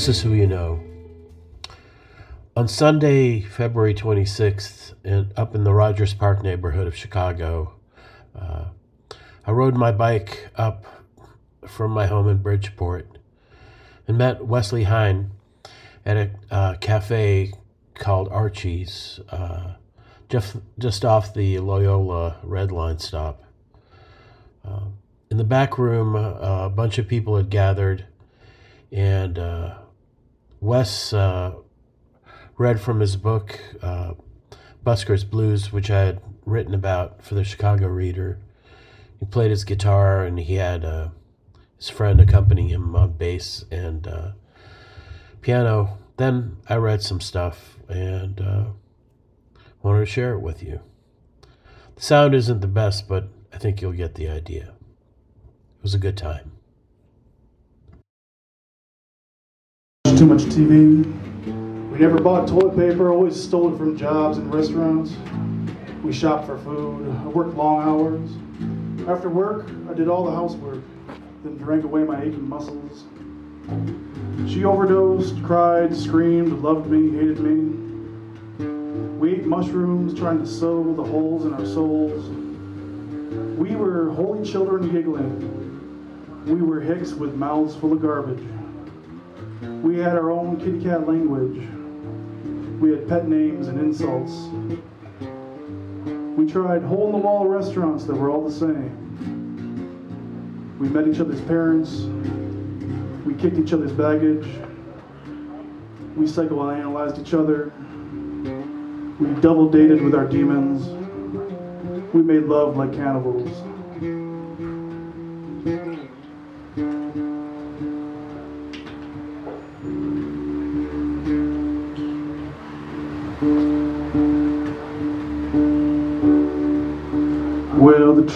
This is Who You Know. On Sunday, February 26th, in, up in the Rogers Park neighborhood of Chicago, uh, I rode my bike up from my home in Bridgeport and met Wesley Hine at a uh, cafe called Archie's, uh, just, just off the Loyola Red Line stop. Uh, in the back room, uh, a bunch of people had gathered, and uh, Wes uh, read from his book, uh, Busker's Blues, which I had written about for the Chicago Reader. He played his guitar, and he had uh, his friend accompanying him on bass and uh, piano. Then I read some stuff and uh, wanted to share it with you. The sound isn't the best, but I think you'll get the idea. It was a good time. Too much TV. We never bought toilet paper, always stole it from jobs and restaurants. We shopped for food. I worked long hours. After work, I did all the housework, then drank away my aching muscles. She overdosed, cried, screamed, loved me, hated me. We ate mushrooms, trying to sew the holes in our souls. We were holy children giggling. We were hicks with mouths full of garbage. We had our own kitty cat language. We had pet names and insults. We tried hole in the wall restaurants that were all the same. We met each other's parents. We kicked each other's baggage. We psychoanalyzed each other. We double dated with our demons. We made love like cannibals.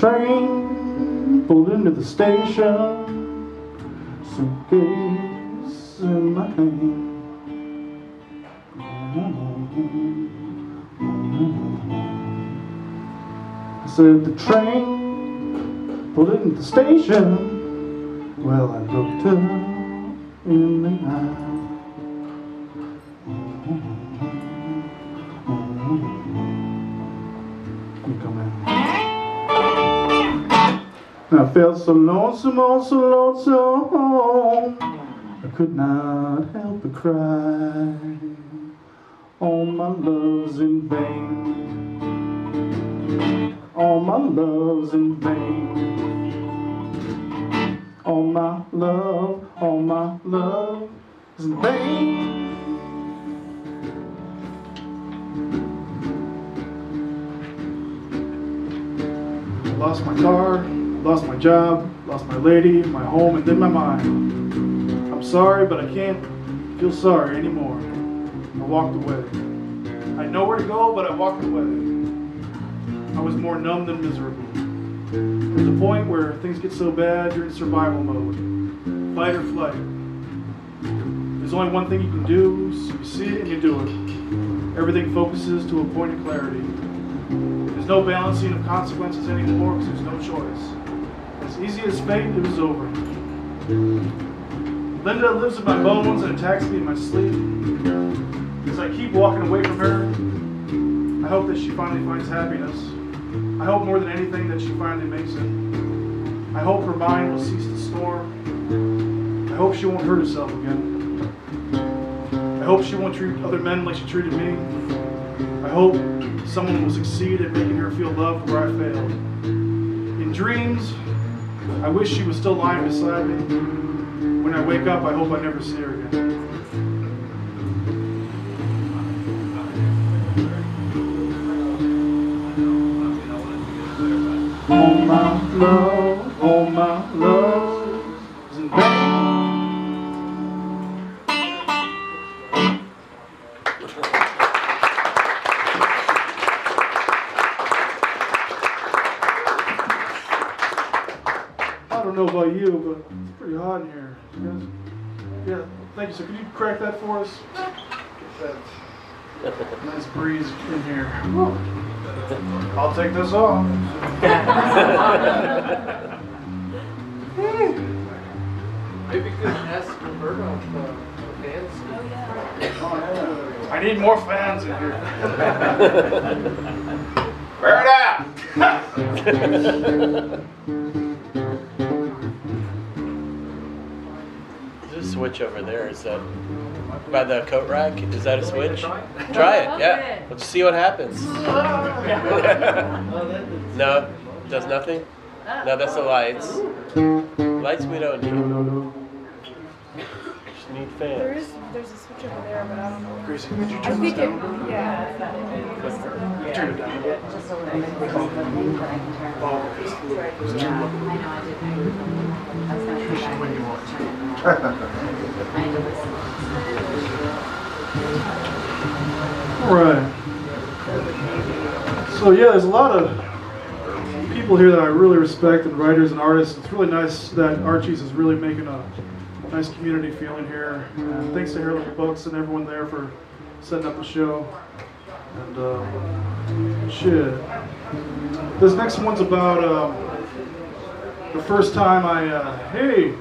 Train pulled into the station, suitcase in my hand. I said the train pulled into the station. Well, I looked her in the eye. I felt so lonesome, oh so lonesome. I could not help but cry. All my love's in vain. All my love's in vain. All my love, all my love is in vain. I lost my car, lost my job, lost my lady, my home, and then my mind. I'm sorry, but I can't feel sorry anymore. I walked away. I know where to go, but I walked away. I was more numb than miserable. There's a point where things get so bad, you're in survival mode fight or flight. There's only one thing you can do, so you see it and you do it. Everything focuses to a point of clarity. There's no balancing of consequences anymore because there's no choice. As easy as fate, it was over. Mm. Linda lives in my bones and attacks me in my sleep. As I keep walking away from her, I hope that she finally finds happiness. I hope more than anything that she finally makes it. I hope her mind will cease to storm. I hope she won't hurt herself again. I hope she won't treat other men like she treated me. I hope someone will succeed at making her feel loved where I failed. In dreams, I wish she was still lying beside me. When I wake up, I hope I never see her again. All my love, thank can you crack that for us? Get that nice breeze in here. I'll take this off. Maybe we could ask Roberto. uh, fans? I need more fans in here. Wear it out! Switch over there. Is that by the coat rack? Is that a switch? Try it. Yeah. Let's see what happens. no, does nothing. No, that's the lights. Lights we don't need. Just need fans. is, there's a switch over there, but I don't know. Gracie, could you I this think it, down? yeah. Turn it down. Just a little bit, there's a thing that I can turn. Oh, it's a little- it's too low. I know, I did. I was gonna come when you want. turn. I had to listen. All right. So yeah, there's a lot of people here that I really respect, and writers and artists. It's really nice that Archie's is really making a nice community feeling here. And thanks to Herald Books and everyone there for setting up the show. And uh, shit, this next one's about um, the first time I. Uh, hey,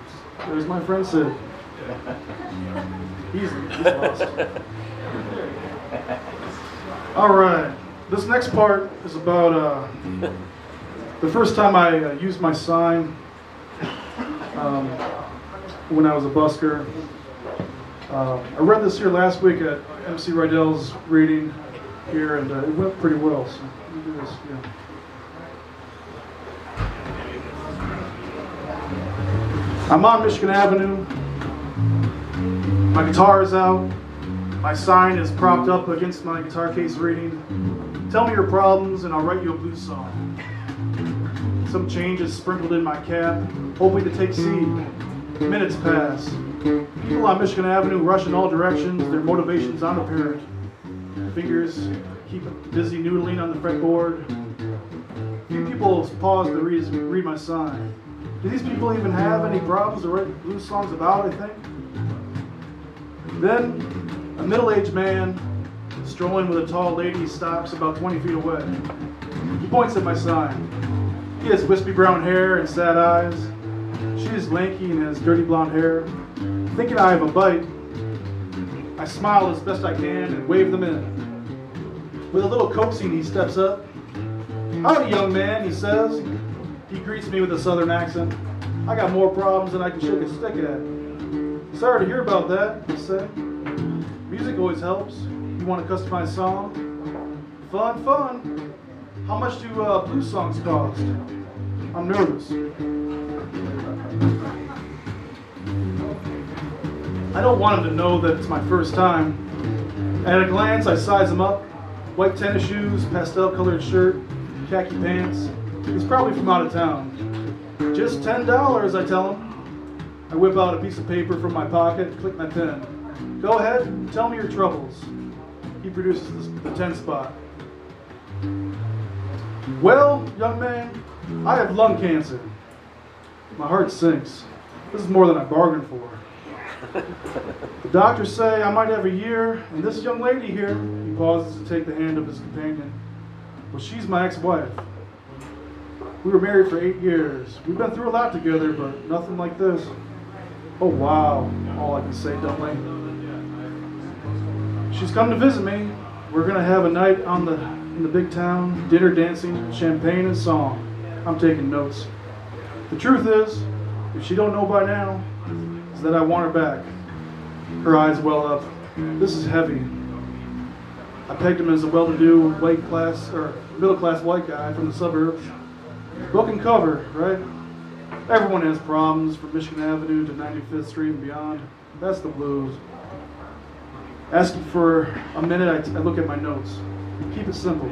there's my friend Sid. He's, he's lost. All right. This next part is about uh, the first time I uh, used my sign um, when I was a busker. Uh, I read this here last week at MC Rydell's reading here, and uh, it went pretty well. So this. Yeah. I'm on Michigan Avenue. My guitar is out. My sign is propped up against my guitar case reading, Tell me your problems and I'll write you a blues song. Some changes sprinkled in my cap, hoping to take seed. Minutes pass. People on Michigan Avenue rush in all directions, their motivations unapparent. Fingers keep busy noodling on the fretboard. Few people pause to read, read my sign. Do these people even have any problems to write blues songs about, I think? Then, a middle aged man strolling with a tall lady stops about 20 feet away. He points at my sign. He has wispy brown hair and sad eyes. She is lanky and has dirty blonde hair. Thinking I have a bite, I smile as best I can and wave them in. With a little coaxing, he steps up. Howdy, young man, he says. He greets me with a southern accent. I got more problems than I can shake a stick at. Sorry to hear about that, I say. Music always helps. You want a customized song? Fun, fun. How much do uh, blues songs cost? I'm nervous. I don't want him to know that it's my first time. At a glance, I size him up. White tennis shoes, pastel colored shirt, khaki pants. He's probably from out of town. Just $10, I tell him. I whip out a piece of paper from my pocket, click my pen. Go ahead, tell me your troubles. He produces the 10 spot. Well, young man, I have lung cancer. My heart sinks. This is more than I bargained for. The doctors say I might have a year, and this young lady here, he pauses to take the hand of his companion. Well, she's my ex wife. We were married for eight years. We've been through a lot together, but nothing like this. Oh, wow, all I can say dumbly. She's come to visit me. We're gonna have a night on the in the big town, dinner, dancing, champagne, and song. I'm taking notes. The truth is, if she don't know by now, is that I want her back. Her eyes well up. This is heavy. I pegged him as a well-to-do white class or middle-class white guy from the suburbs. Book and cover, right? Everyone has problems from Michigan Avenue to 95th Street and beyond. That's the blues. Asking for a minute, I, I look at my notes. Keep it simple.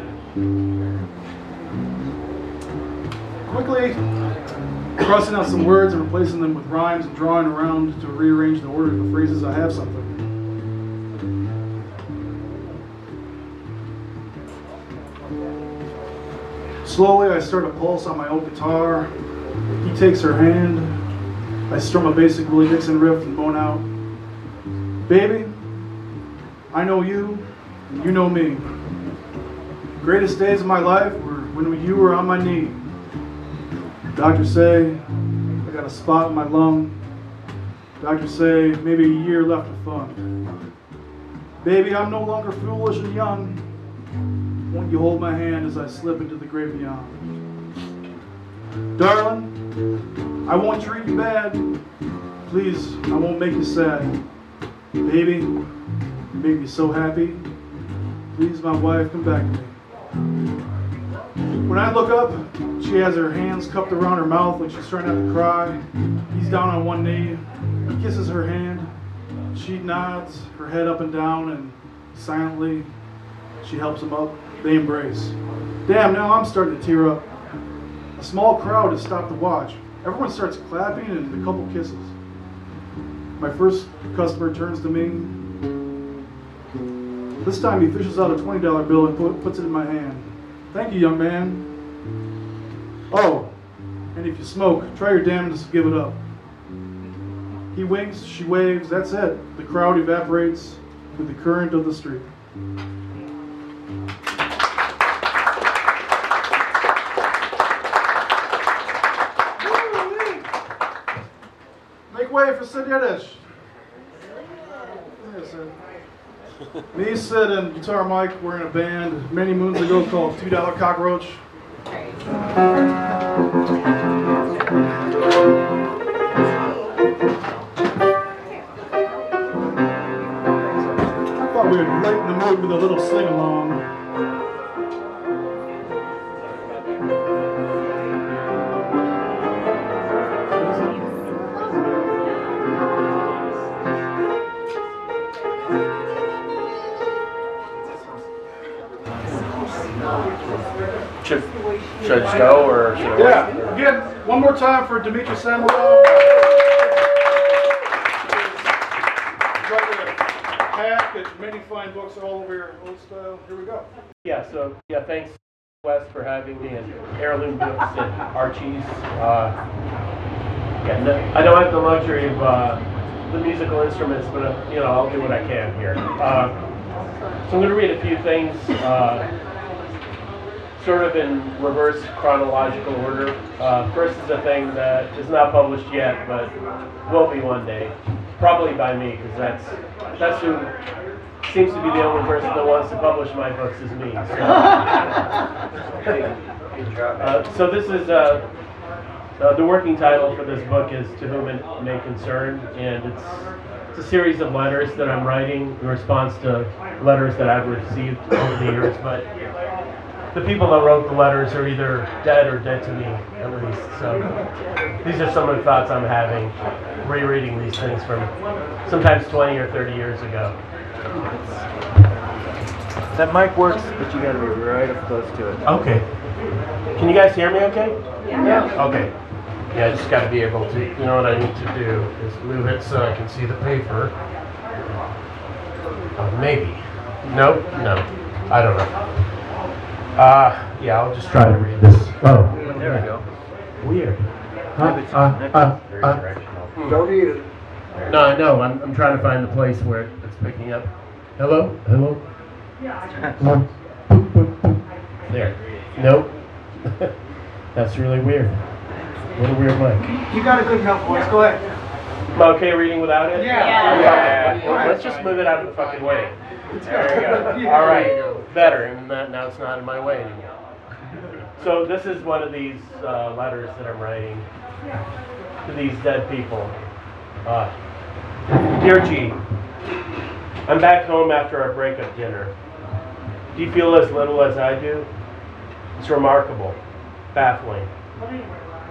Quickly crossing out some words and replacing them with rhymes and drawing around to rearrange the order of the phrases I have something. Slowly, I start a pulse on my old guitar. He takes her hand. I strum a basic Willie Dixon riff and moan out, Baby, I know you, and you know me. Greatest days of my life were when you were on my knee. Doctors say I got a spot in my lung. Doctors say maybe a year left of fun. Baby, I'm no longer foolish and young. Won't you hold my hand as I slip into the great beyond? Darling, I won't treat you bad. Please, I won't make you sad. Baby, you make me so happy. Please, my wife, come back to me. When I look up, she has her hands cupped around her mouth like she's trying not to cry. He's down on one knee. He kisses her hand. She nods, her head up and down, and silently, she helps him up. They embrace. Damn, now I'm starting to tear up. A small crowd has stopped to watch. Everyone starts clapping and a couple kisses. My first customer turns to me. This time he fishes out a $20 bill and put, puts it in my hand. Thank you, young man. Oh, and if you smoke, try your damnedest to give it up. He winks, she waves, that's it. The crowd evaporates with the current of the street. Make way for Sid Yiddish. Yes, sir. Me, Sid, and Guitar Mike were in a band many moons ago called Two Dollar Cockroach. I thought we would lighten the mood with a little sing along. Just go or should I wait? Yeah, again, one more time for Dmitry Samarov. Pack and many fine books all over your old style. Here we go. Yeah, so, yeah, thanks, Wes, for having me, and Heirloom Books and Archie's. Uh, yeah, no, I don't have the luxury of uh, the musical instruments, but, uh, you know, I'll do what I can here. Uh, so I'm going to read a few things, uh, sort of in reverse chronological order. Uh, first is a thing that is not published yet, but will be one day. Probably by me, because that's, that's who seems to be the only person that wants to publish my books is me. So, uh, so this is uh, uh, the working title for this book is "To Whom It May Concern," and it's it's a series of letters that I'm writing in response to letters that I've received over the years. But the people that wrote the letters are either dead or dead to me, at least. So these are some of the thoughts I'm having rereading these things from sometimes 20 or 30 years ago. That mic works, but you gotta be right up close to it. Okay. Can you guys hear me okay? Yeah. Okay. Yeah, I just got to be able to, you know what I need to do is move it so I can see the paper. Uh, maybe. Nope, no. I don't know. Uh, yeah, I'll just try to read this. Oh. There we go. Weird. Huh? Maybe Uh, uh, uh. Don't eat it. No, I know. I'm, I'm trying to find the place where it's picking up. Hello? Hello? Hello? Boop, boop, boop. There. Nope. That's really weird. What a weird mic. You got a good enough voice. Go ahead. Am I okay reading without it? Yeah. Okay. Well, let's just move it out of the fucking way. There you go. All right. Better. And that, now it's not in my way anymore. So this is one of these uh, letters that I'm writing to these dead people. Uh, Dear G, I'm back home after our breakup dinner. Do you feel as little as I do? It's remarkable, baffling.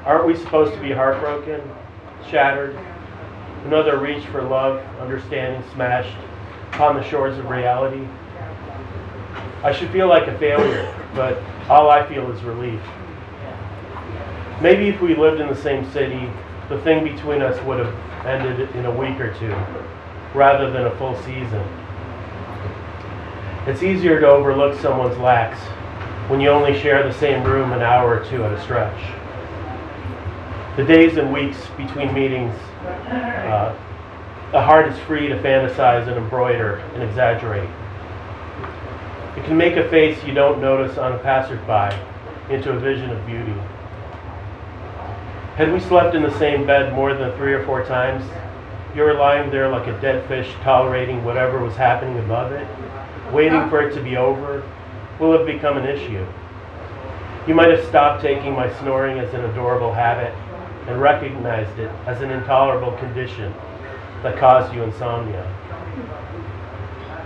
Aren't we supposed to be heartbroken, shattered? Another reach for love, understanding smashed upon the shores of reality? I should feel like a failure, but all I feel is relief. Maybe if we lived in the same city, the thing between us would have ended in a week or two, rather than a full season. It's easier to overlook someone's lacks when you only share the same room an hour or two at a stretch. The days and weeks between meetings, uh, the heart is free to fantasize and embroider and exaggerate. It can make a face you don't notice on a passerby into a vision of beauty. Had we slept in the same bed more than three or four times, you were lying there like a dead fish, tolerating whatever was happening above it, waiting for it to be over, will have become an issue. You might have stopped taking my snoring as an adorable habit and recognized it as an intolerable condition that caused you insomnia.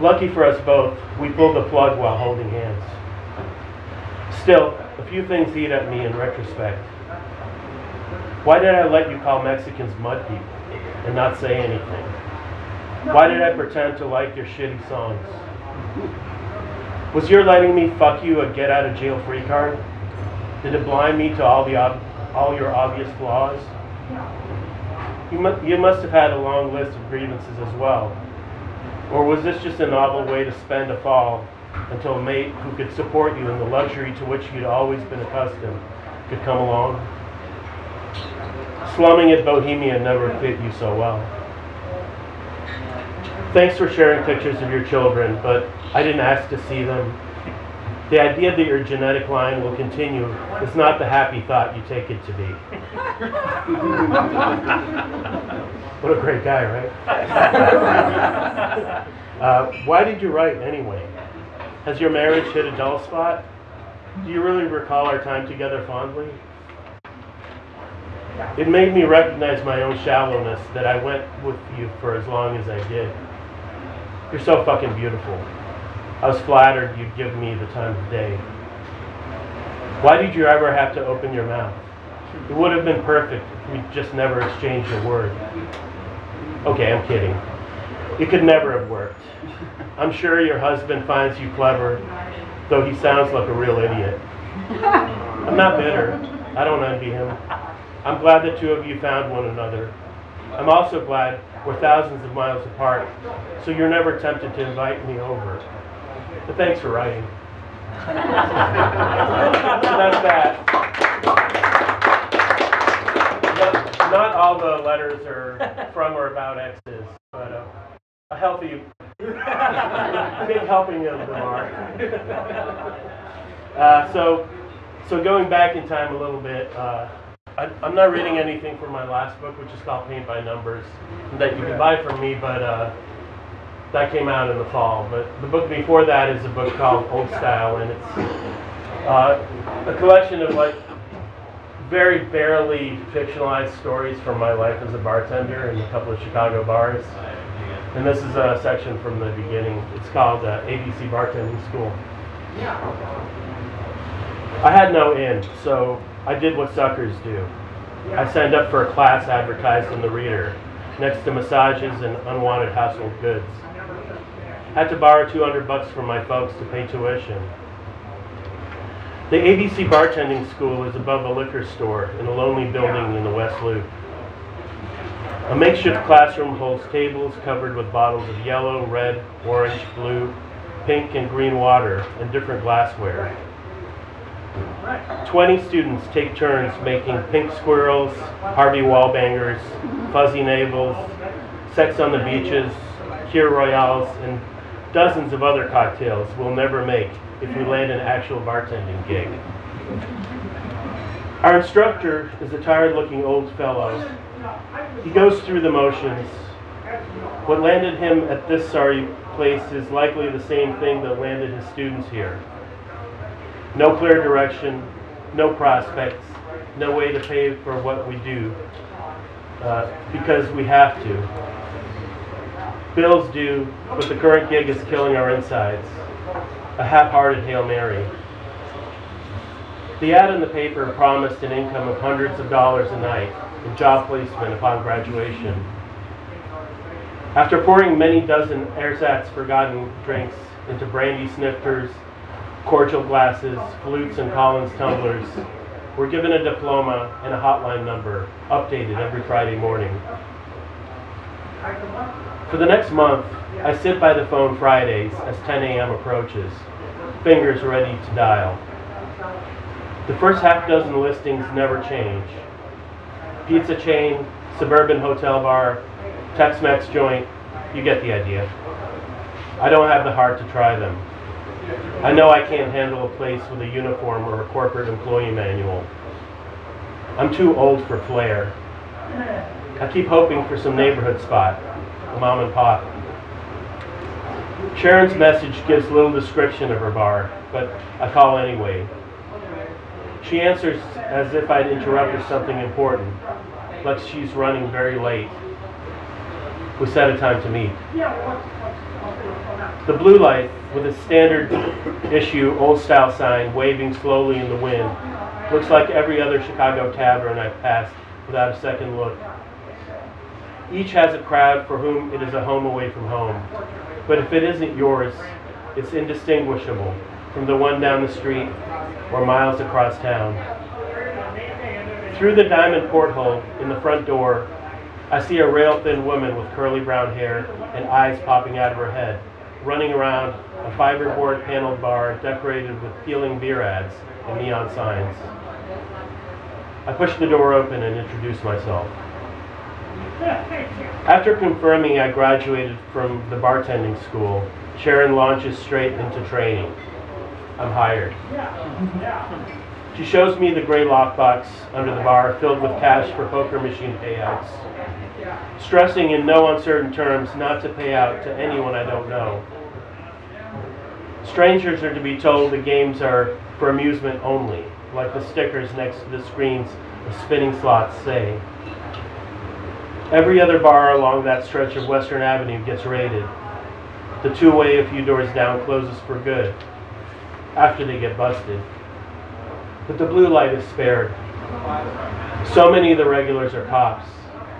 Lucky for us both, we pulled the plug while holding hands. Still, a few things eat at me in retrospect. Why did I let you call Mexicans mud people and not say anything? Why did I pretend to like your shitty songs? Was your letting me fuck you a get out of jail free card? Did it blind me to all the ob- all your obvious flaws? You, you must have had a long list of grievances as well. Or was this just a novel way to spend a fall until a mate who could support you in the luxury to which you'd always been accustomed could come along? Slumming at Bohemia never fit you so well. Thanks for sharing pictures of your children, but I didn't ask to see them. The idea that your genetic line will continue is not the happy thought you take it to be. what a great guy, right? uh, why did you write anyway? Has your marriage hit a dull spot? Do you really recall our time together fondly? It made me recognize my own shallowness that I went with you for as long as I did. You're so fucking beautiful. I was flattered you'd give me the time of day. Why did you ever have to open your mouth? It would have been perfect if we just never exchanged a word. Okay, I'm kidding. It could never have worked. I'm sure your husband finds you clever, though he sounds like a real idiot. I'm not bitter. I don't envy him. I'm glad the two of you found one another. I'm also glad we're thousands of miles apart, so you're never tempted to invite me over. But thanks for writing. that's that. Not, not all the letters are from or about exes, but a healthy, big helping of them are. Uh, so, so going back in time a little bit, uh, I, I'm not reading anything from my last book, which is called Paint by Numbers, that you can buy from me, but uh, that came out in the fall. But the book before that is a book called Old Style, and it's uh, a collection of like very barely fictionalized stories from my life as a bartender in a couple of Chicago bars. And this is a section from the beginning. It's called uh, ABC Bartending School. I had no end, so I did what suckers do. I signed up for a class advertised in the Reader, next to massages and unwanted household goods. Had to borrow 200 bucks from my folks to pay tuition. The ABC Bartending School is above a liquor store in a lonely building in the West Loop. A makeshift classroom holds tables covered with bottles of yellow, red, orange, blue, pink, and green water and different glassware. 20 students take turns making pink squirrels, Harvey Wallbangers, fuzzy navels, sex on the beaches, Kir Royales, and dozens of other cocktails we'll never make if we land an actual bartending gig. Our instructor is a tired looking old fellow. He goes through the motions. What landed him at this sorry place is likely the same thing that landed his students here. No clear direction, no prospects, no way to pay for what we do, uh, because we have to. Bills due, but the current gig is killing our insides. A half-hearted Hail Mary. The ad in the paper promised an income of hundreds of dollars a night and job placement upon graduation. After pouring many dozen ersatz forgotten drinks into brandy snifters, cordial glasses, flutes, and Collins tumblers, we're given a diploma and a hotline number, updated every Friday morning. For the next month, I sit by the phone Fridays as 10 a.m. approaches, fingers ready to dial. The first half dozen listings never change. Pizza chain, suburban hotel bar, Tex-Mex joint, you get the idea. I don't have the heart to try them. I know I can't handle a place with a uniform or a corporate employee manual. I'm too old for flair. I keep hoping for some neighborhood spot, mom and pop. Sharon's message gives little description of her bar, but I call anyway. She answers as if I'd interrupted something important, like she's running very late. We set a time to meet. The blue light, with its standard issue old style sign waving slowly in the wind, looks like every other Chicago tavern I've passed without a second look. Each has a crowd for whom it is a home away from home. But if it isn't yours, it's indistinguishable from the one down the street or miles across town. Through the diamond porthole in the front door, I see a rail thin woman with curly brown hair and eyes popping out of her head, running around a fiberboard paneled bar decorated with peeling beer ads and neon signs. I push the door open and introduce myself. After confirming I graduated from the bartending school, Sharon launches straight into training. I'm hired. She shows me the gray lockbox under the bar filled with cash for poker machine payouts, stressing in no uncertain terms not to pay out to anyone I don't know. Strangers are to be told the games are for amusement only, like the stickers next to the screens of spinning slots say. Every other bar along that stretch of Western Avenue gets raided. The two-way a few doors down closes for good, after they get busted. But the blue light is spared. So many of the regulars are cops,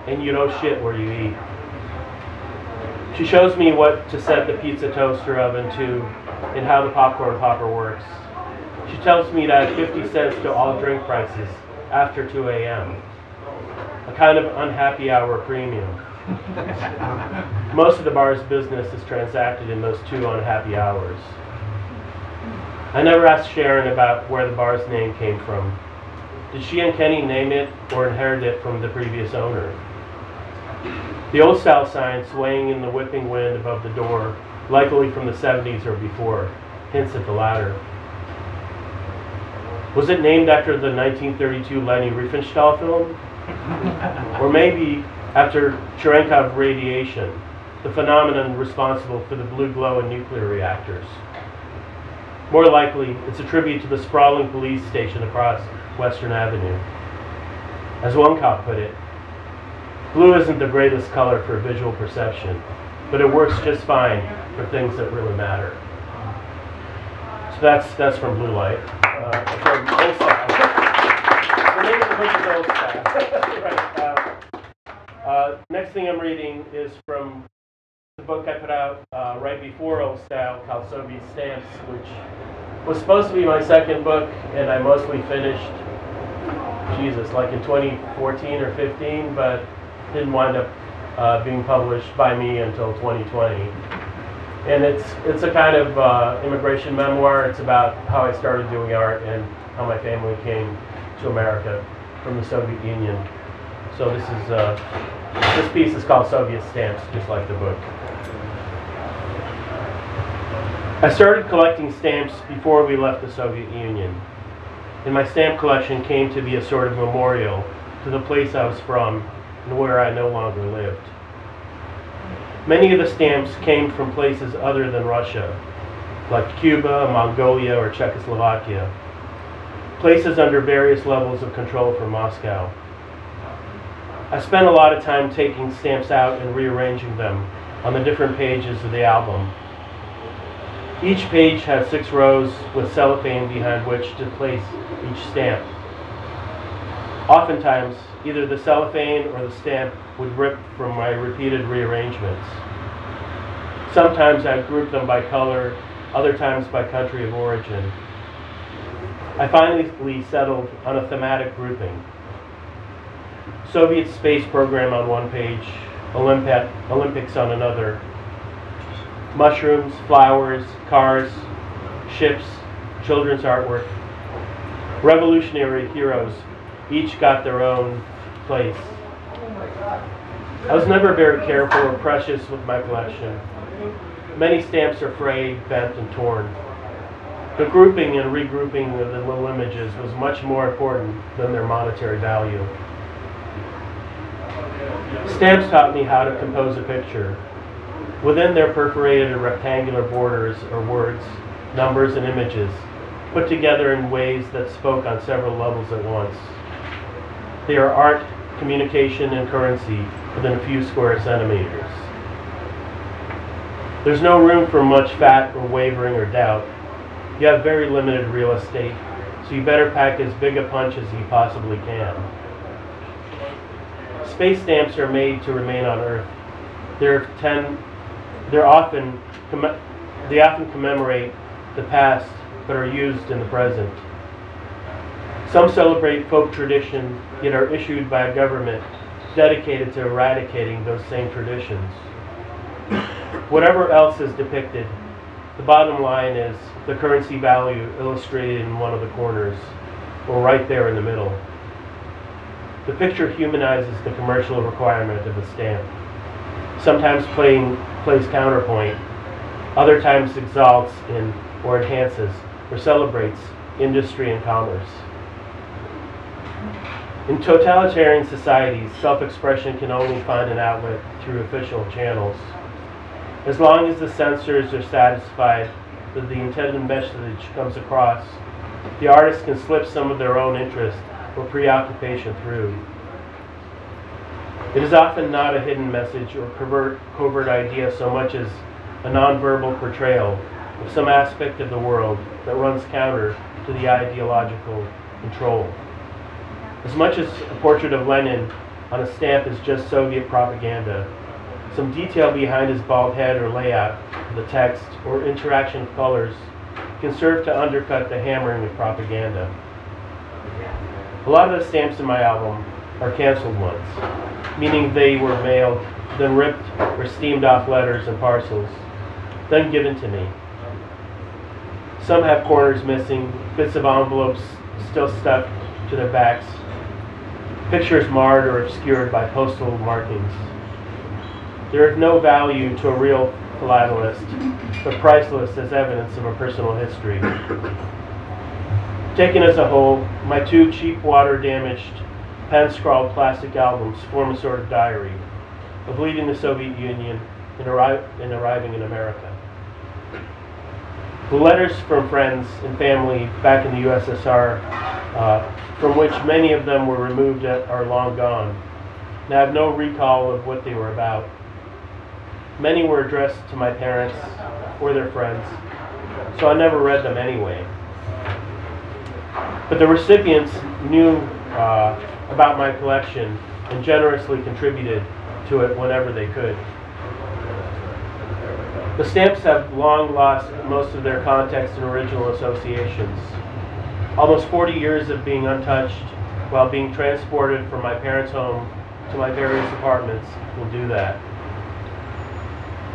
and you don't shit where you eat. She shows me what to set the pizza toaster oven to and how the popcorn popper works. She tells me to add 50 cents to all drink prices after 2 a.m. A kind of unhappy hour premium. Most of the bar's business is transacted in those two unhappy hours. I never asked Sharon about where the bar's name came from. Did she and Kenny name it or inherit it from the previous owner? The old style sign swaying in the whipping wind above the door, likely from the 70s or before, hints at the latter. Was it named after the 1932 Leni Riefenstahl film? Or maybe after Cherenkov radiation, the phenomenon responsible for the blue glow in nuclear reactors? More likely, it's a tribute to the sprawling police station across Western Avenue. As one cop put it, blue isn't the greatest color for visual perception, but it works just fine for things that really matter. So that's that's from Blue Light. Uh, from Old Style. The book is Old. Right. Uh, uh, next thing I'm reading is from the book I put out uh, right before Old Style called Soviet Stamps, which was supposed to be my second book, and I mostly finished, Jesus, like in 2014 or 15, but didn't wind up uh, being published by me until 2020. And it's it's a kind of uh, immigration memoir. It's about how I started doing art and how my family came to America from the Soviet Union. So this is uh, this piece is called Soviet Stamps, just like the book. I started collecting stamps before we left the Soviet Union, and my stamp collection came to be a sort of memorial to the place I was from and where I no longer lived. Many of the stamps came from places other than Russia, like Cuba, Mongolia, or Czechoslovakia, places under various levels of control from Moscow. I spent a lot of time taking stamps out and rearranging them on the different pages of the album. Each page has six rows with cellophane behind which to place each stamp. Oftentimes, either the cellophane or the stamp would rip from my repeated rearrangements. Sometimes I'd group them by color, other times by country of origin. I finally settled on a thematic grouping. Soviet space program on one page, Olympi- Olympics on another, mushrooms, flowers, cars, ships, children's artwork. Revolutionary heroes each got their own place. I was never very careful or precious with my collection. Many stamps are frayed, bent, and torn. The grouping and regrouping of the little images was much more important than their monetary value. Stamps taught me how to compose a picture. Within their perforated or rectangular borders are words, numbers, and images, put together in ways that spoke on several levels at once. They are art, communication, and currency within a few square centimeters. There's no room for much fat or wavering or doubt. You have very limited real estate, so you better pack as big a punch as you possibly can. Space stamps are made to remain on Earth. They're ten. They're often they often commemorate the past, but are used in the present. Some celebrate folk tradition, yet are issued by a government dedicated to eradicating those same traditions. Whatever else is depicted, the bottom line is the currency value illustrated in one of the corners, or right there in the middle. The picture humanizes the commercial requirement of the stamp, sometimes playing plays counterpoint, other times exalts in or enhances or celebrates industry and commerce. In totalitarian societies, self-expression can only find an outlet through official channels. As long as the censors are satisfied that the intended message comes across, the artist can slip some of their own interest or preoccupation through. It is often not a hidden message or covert, covert idea so much as a nonverbal portrayal of some aspect of the world that runs counter to the ideological control. As much as a portrait of Lenin on a stamp is just Soviet propaganda, some detail behind his bald head or layout, the text, or interaction of colors can serve to undercut the hammering of propaganda. A lot of the stamps in my album are canceled ones, meaning they were mailed, then ripped or steamed off letters and parcels, then given to me. Some have corners missing, bits of envelopes still stuck to their backs, pictures marred or obscured by postal markings. There is no value to a real philatelist, but priceless as evidence of a personal history. Taken as a whole, my two cheap water damaged pen scrawled plastic albums form a sort of diary of leaving the Soviet Union and, arri- and arriving in America. The letters from friends and family back in the USSR, uh, from which many of them were removed at, are long gone, and I have no recall of what they were about. Many were addressed to my parents or their friends, so I never read them anyway. But the recipients knew uh, about my collection and generously contributed to it whenever they could. The stamps have long lost most of their context and original associations. Almost 40 years of being untouched while being transported from my parents' home to my various apartments will do that.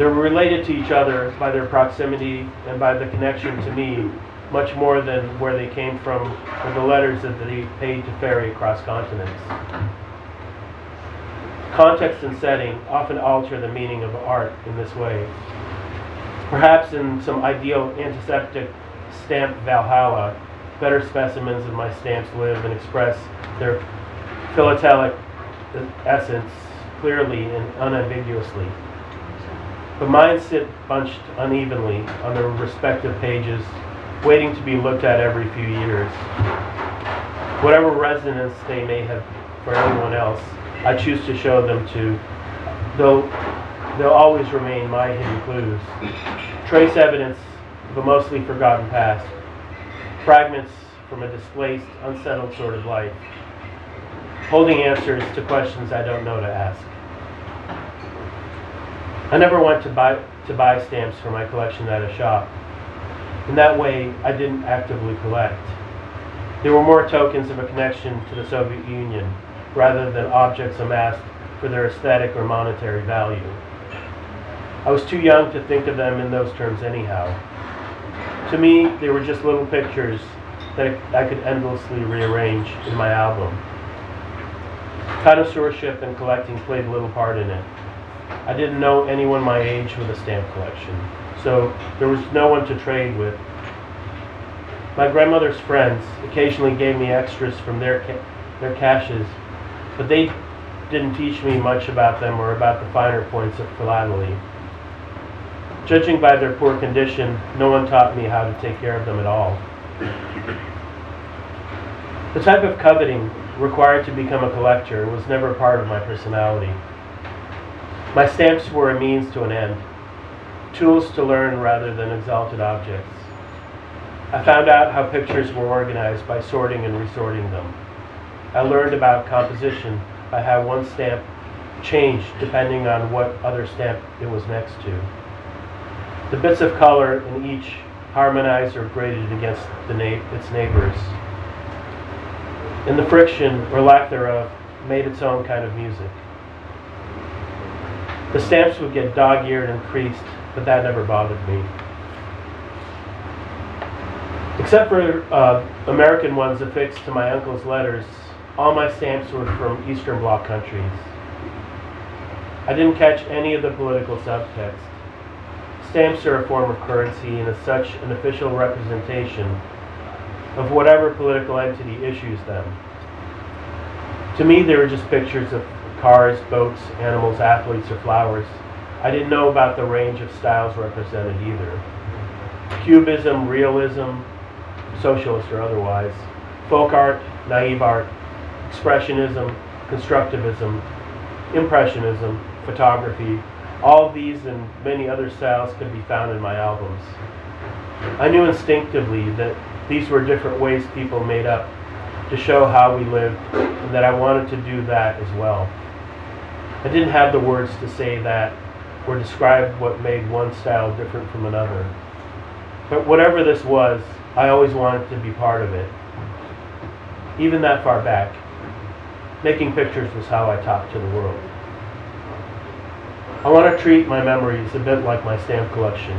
They're related to each other by their proximity and by the connection to me much more than where they came from or the letters that they paid to ferry across continents. Context and setting often alter the meaning of art in this way. Perhaps in some ideal antiseptic stamp Valhalla, better specimens of my stamps live and express their philatelic essence clearly and unambiguously. But mine sit bunched unevenly on their respective pages, waiting to be looked at every few years. Whatever resonance they may have for anyone else, I choose to show them to, though they'll always remain my hidden clues. Trace evidence of a mostly forgotten past, fragments from a displaced, unsettled sort of life, holding answers to questions I don't know to ask. I never went to buy to buy stamps for my collection at a shop. In that way, I didn't actively collect. They were more tokens of a connection to the Soviet Union rather than objects amassed for their aesthetic or monetary value. I was too young to think of them in those terms anyhow. To me, they were just little pictures that I could endlessly rearrange in my album. Connoisseurship and collecting played little part in it. I didn't know anyone my age with a stamp collection, so there was no one to trade with. My grandmother's friends occasionally gave me extras from their ca- their caches, but they didn't teach me much about them or about the finer points of philately. Judging by their poor condition, no one taught me how to take care of them at all. The type of coveting required to become a collector was never part of my personality. My stamps were a means to an end, tools to learn rather than exalted objects. I found out how pictures were organized by sorting and resorting them. I learned about composition by how one stamp changed depending on what other stamp it was next to. The bits of color in each harmonized or graded against na- its neighbors. And the friction, or lack thereof, made its own kind of music. The stamps would get dog-eared and creased, but that never bothered me. Except for uh, American ones affixed to my uncle's letters, all my stamps were from Eastern Bloc countries. I didn't catch any of the political subtext. Stamps are a form of currency and as such an official representation of whatever political entity issues them. To me, they were just pictures of cars, boats, animals, athletes, or flowers. I didn't know about the range of styles represented either. Cubism, realism, socialist or otherwise, folk art, naive art, expressionism, constructivism, impressionism, photography, all these and many other styles could be found in my albums. I knew instinctively that these were different ways people made up to show how we lived and that I wanted to do that as well. I didn't have the words to say that or describe what made one style different from another. But whatever this was, I always wanted to be part of it. Even that far back, making pictures was how I talked to the world. I want to treat my memories a bit like my stamp collection.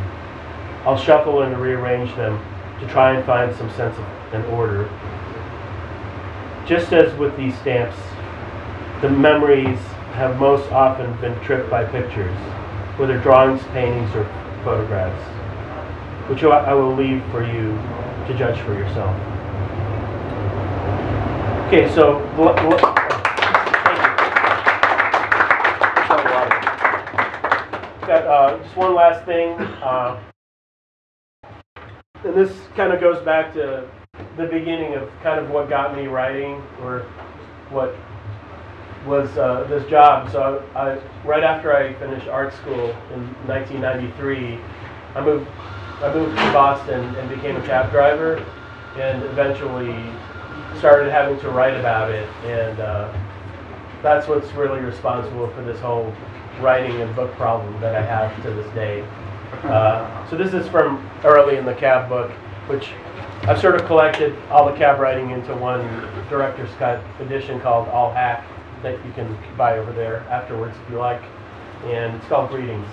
I'll shuffle and rearrange them to try and find some sense of an order. Just as with these stamps, the memories have most often been tripped by pictures, whether drawings, paintings, or photographs, which I will leave for you to judge for yourself. Okay, so l- l-. Got uh, just one last thing, uh, and this kind of goes back to the beginning of kind of what got me writing, or what was uh, this job. So I, right after I finished art school in 1993, I moved I moved to Boston and became a cab driver, and eventually started having to write about it, and uh, that's what's really responsible for this whole writing and book problem that I have to this day. Uh, so this is from early in the cab book, which I've sort of collected all the cab writing into one director's cut edition called All Hack that you can buy over there afterwards if you like, and it's called Greetings.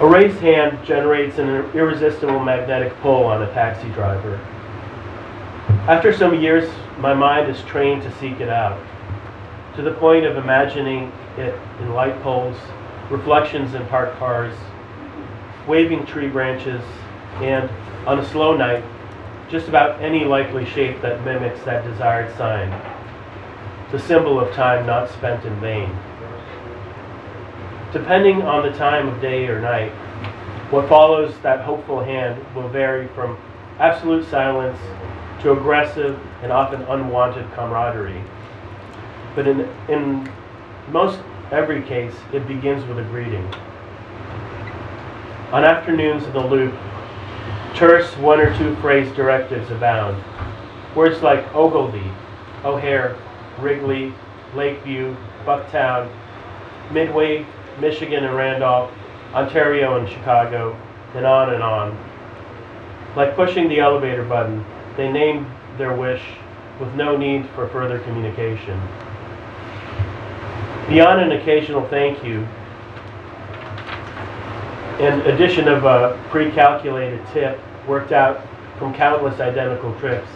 A raised hand generates an irresistible magnetic pull on a taxi driver. After some years, my mind is trained to seek it out, to the point of imagining it in light poles, reflections in parked cars, waving tree branches, and, on a slow night, just about any likely shape that mimics that desired sign, the symbol of time not spent in vain. Depending on the time of day or night, what follows that hopeful hand will vary from absolute silence to aggressive and often unwanted camaraderie. But in, in most every case, it begins with a greeting. On afternoons of the loop, terse one or two phrase directives abound. Words like Ogilvie, O'Hare, Wrigley, Lakeview, Bucktown, Midway, Michigan and Randolph, Ontario and Chicago, and on and on. Like pushing the elevator button, they named their wish with no need for further communication. Beyond an occasional thank you, an addition of a pre-calculated tip worked out from countless identical trips,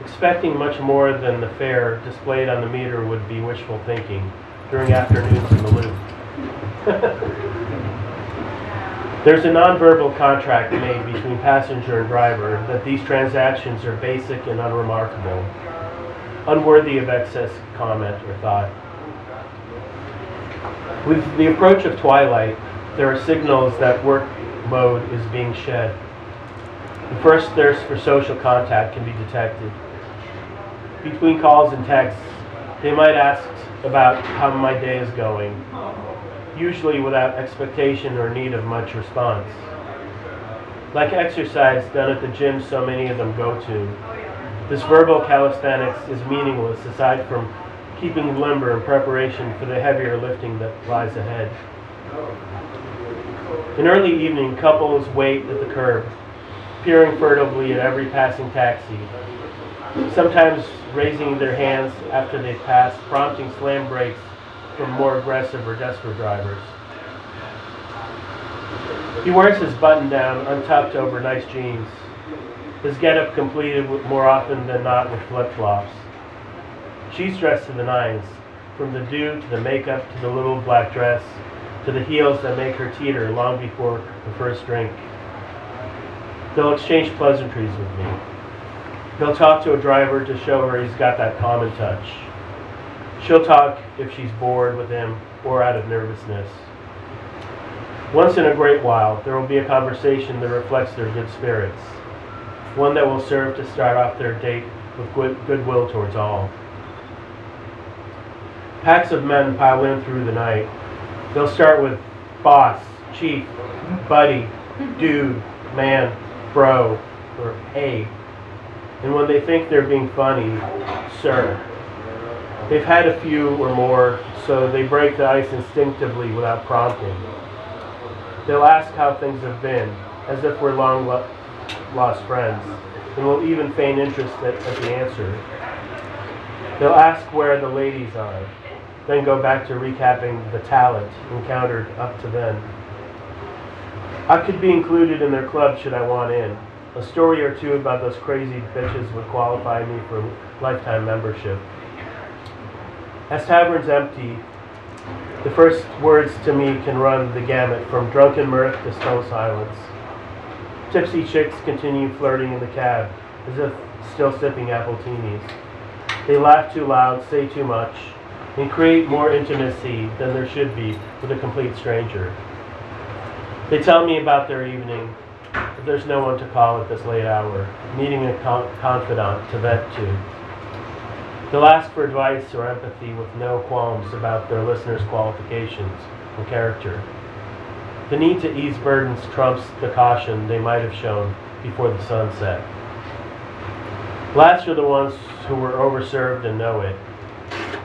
expecting much more than the fare displayed on the meter would be wishful thinking during afternoons in the loop. There's a nonverbal contract made between passenger and driver that these transactions are basic and unremarkable. unworthy of excess comment or thought. With the approach of twilight, there are signals that work mode is being shed. The first thirst for social contact can be detected. Between calls and texts, they might ask about how my day is going, usually without expectation or need of much response. Like exercise done at the gym so many of them go to, this verbal calisthenics is meaningless aside from keeping limber in preparation for the heavier lifting that lies ahead. In early evening, couples wait at the curb, peering furtively at every passing taxi, sometimes raising their hands after they pass, prompting slam brakes from more aggressive or desperate drivers. He wears his button down untucked over nice jeans, his getup completed with, more often than not with flip flops. She's dressed to the nines, from the do to the makeup to the little black dress to the heels that make her teeter long before the first drink. They'll exchange pleasantries with me. He'll talk to a driver to show her he's got that common touch. She'll talk if she's bored with him or out of nervousness. Once in a great while, there will be a conversation that reflects their good spirits, one that will serve to start off their date with good goodwill towards all. Packs of men pile in through the night. They'll start with boss, chief, buddy, dude, man, bro, or hey. And when they think they're being funny, sir. They've had a few or more, so they break the ice instinctively without prompting. They'll ask how things have been, as if we're long lo- lost friends, and will even feign interest at, at the answer. They'll ask where the ladies are, then go back to recapping the talent encountered up to then. I could be included in their club should I want in. A story or two about those crazy bitches would qualify me for lifetime membership. As taverns empty, the first words to me can run the gamut from drunken mirth to stone silence. Tipsy chicks continue flirting in the cab, as if still sipping apple appletinis. They laugh too loud, say too much, and create more intimacy than there should be with a complete stranger. They tell me about their evening, there's no one to call at this late hour, needing a confidant to vent to. They'll ask for advice or empathy with no qualms about their listeners' qualifications and character. The need to ease burdens trumps the caution they might have shown before the sun set. Last are the ones who were overserved and know it.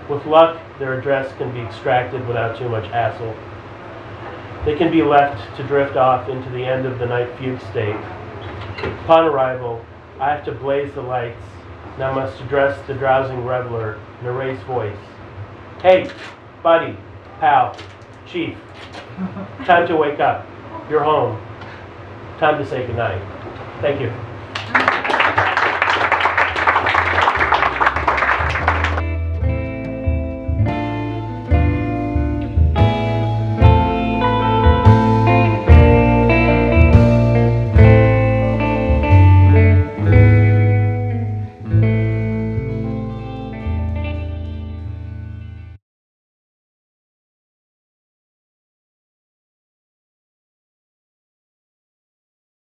With luck, their address can be extracted without too much hassle. They can be left to drift off into the end of the night fugue state. Upon arrival, I have to blaze the lights, now must address the drowsing reveler in a raised voice. Hey, buddy, pal, chief, time to wake up. You're home. Time to say goodnight. Thank you.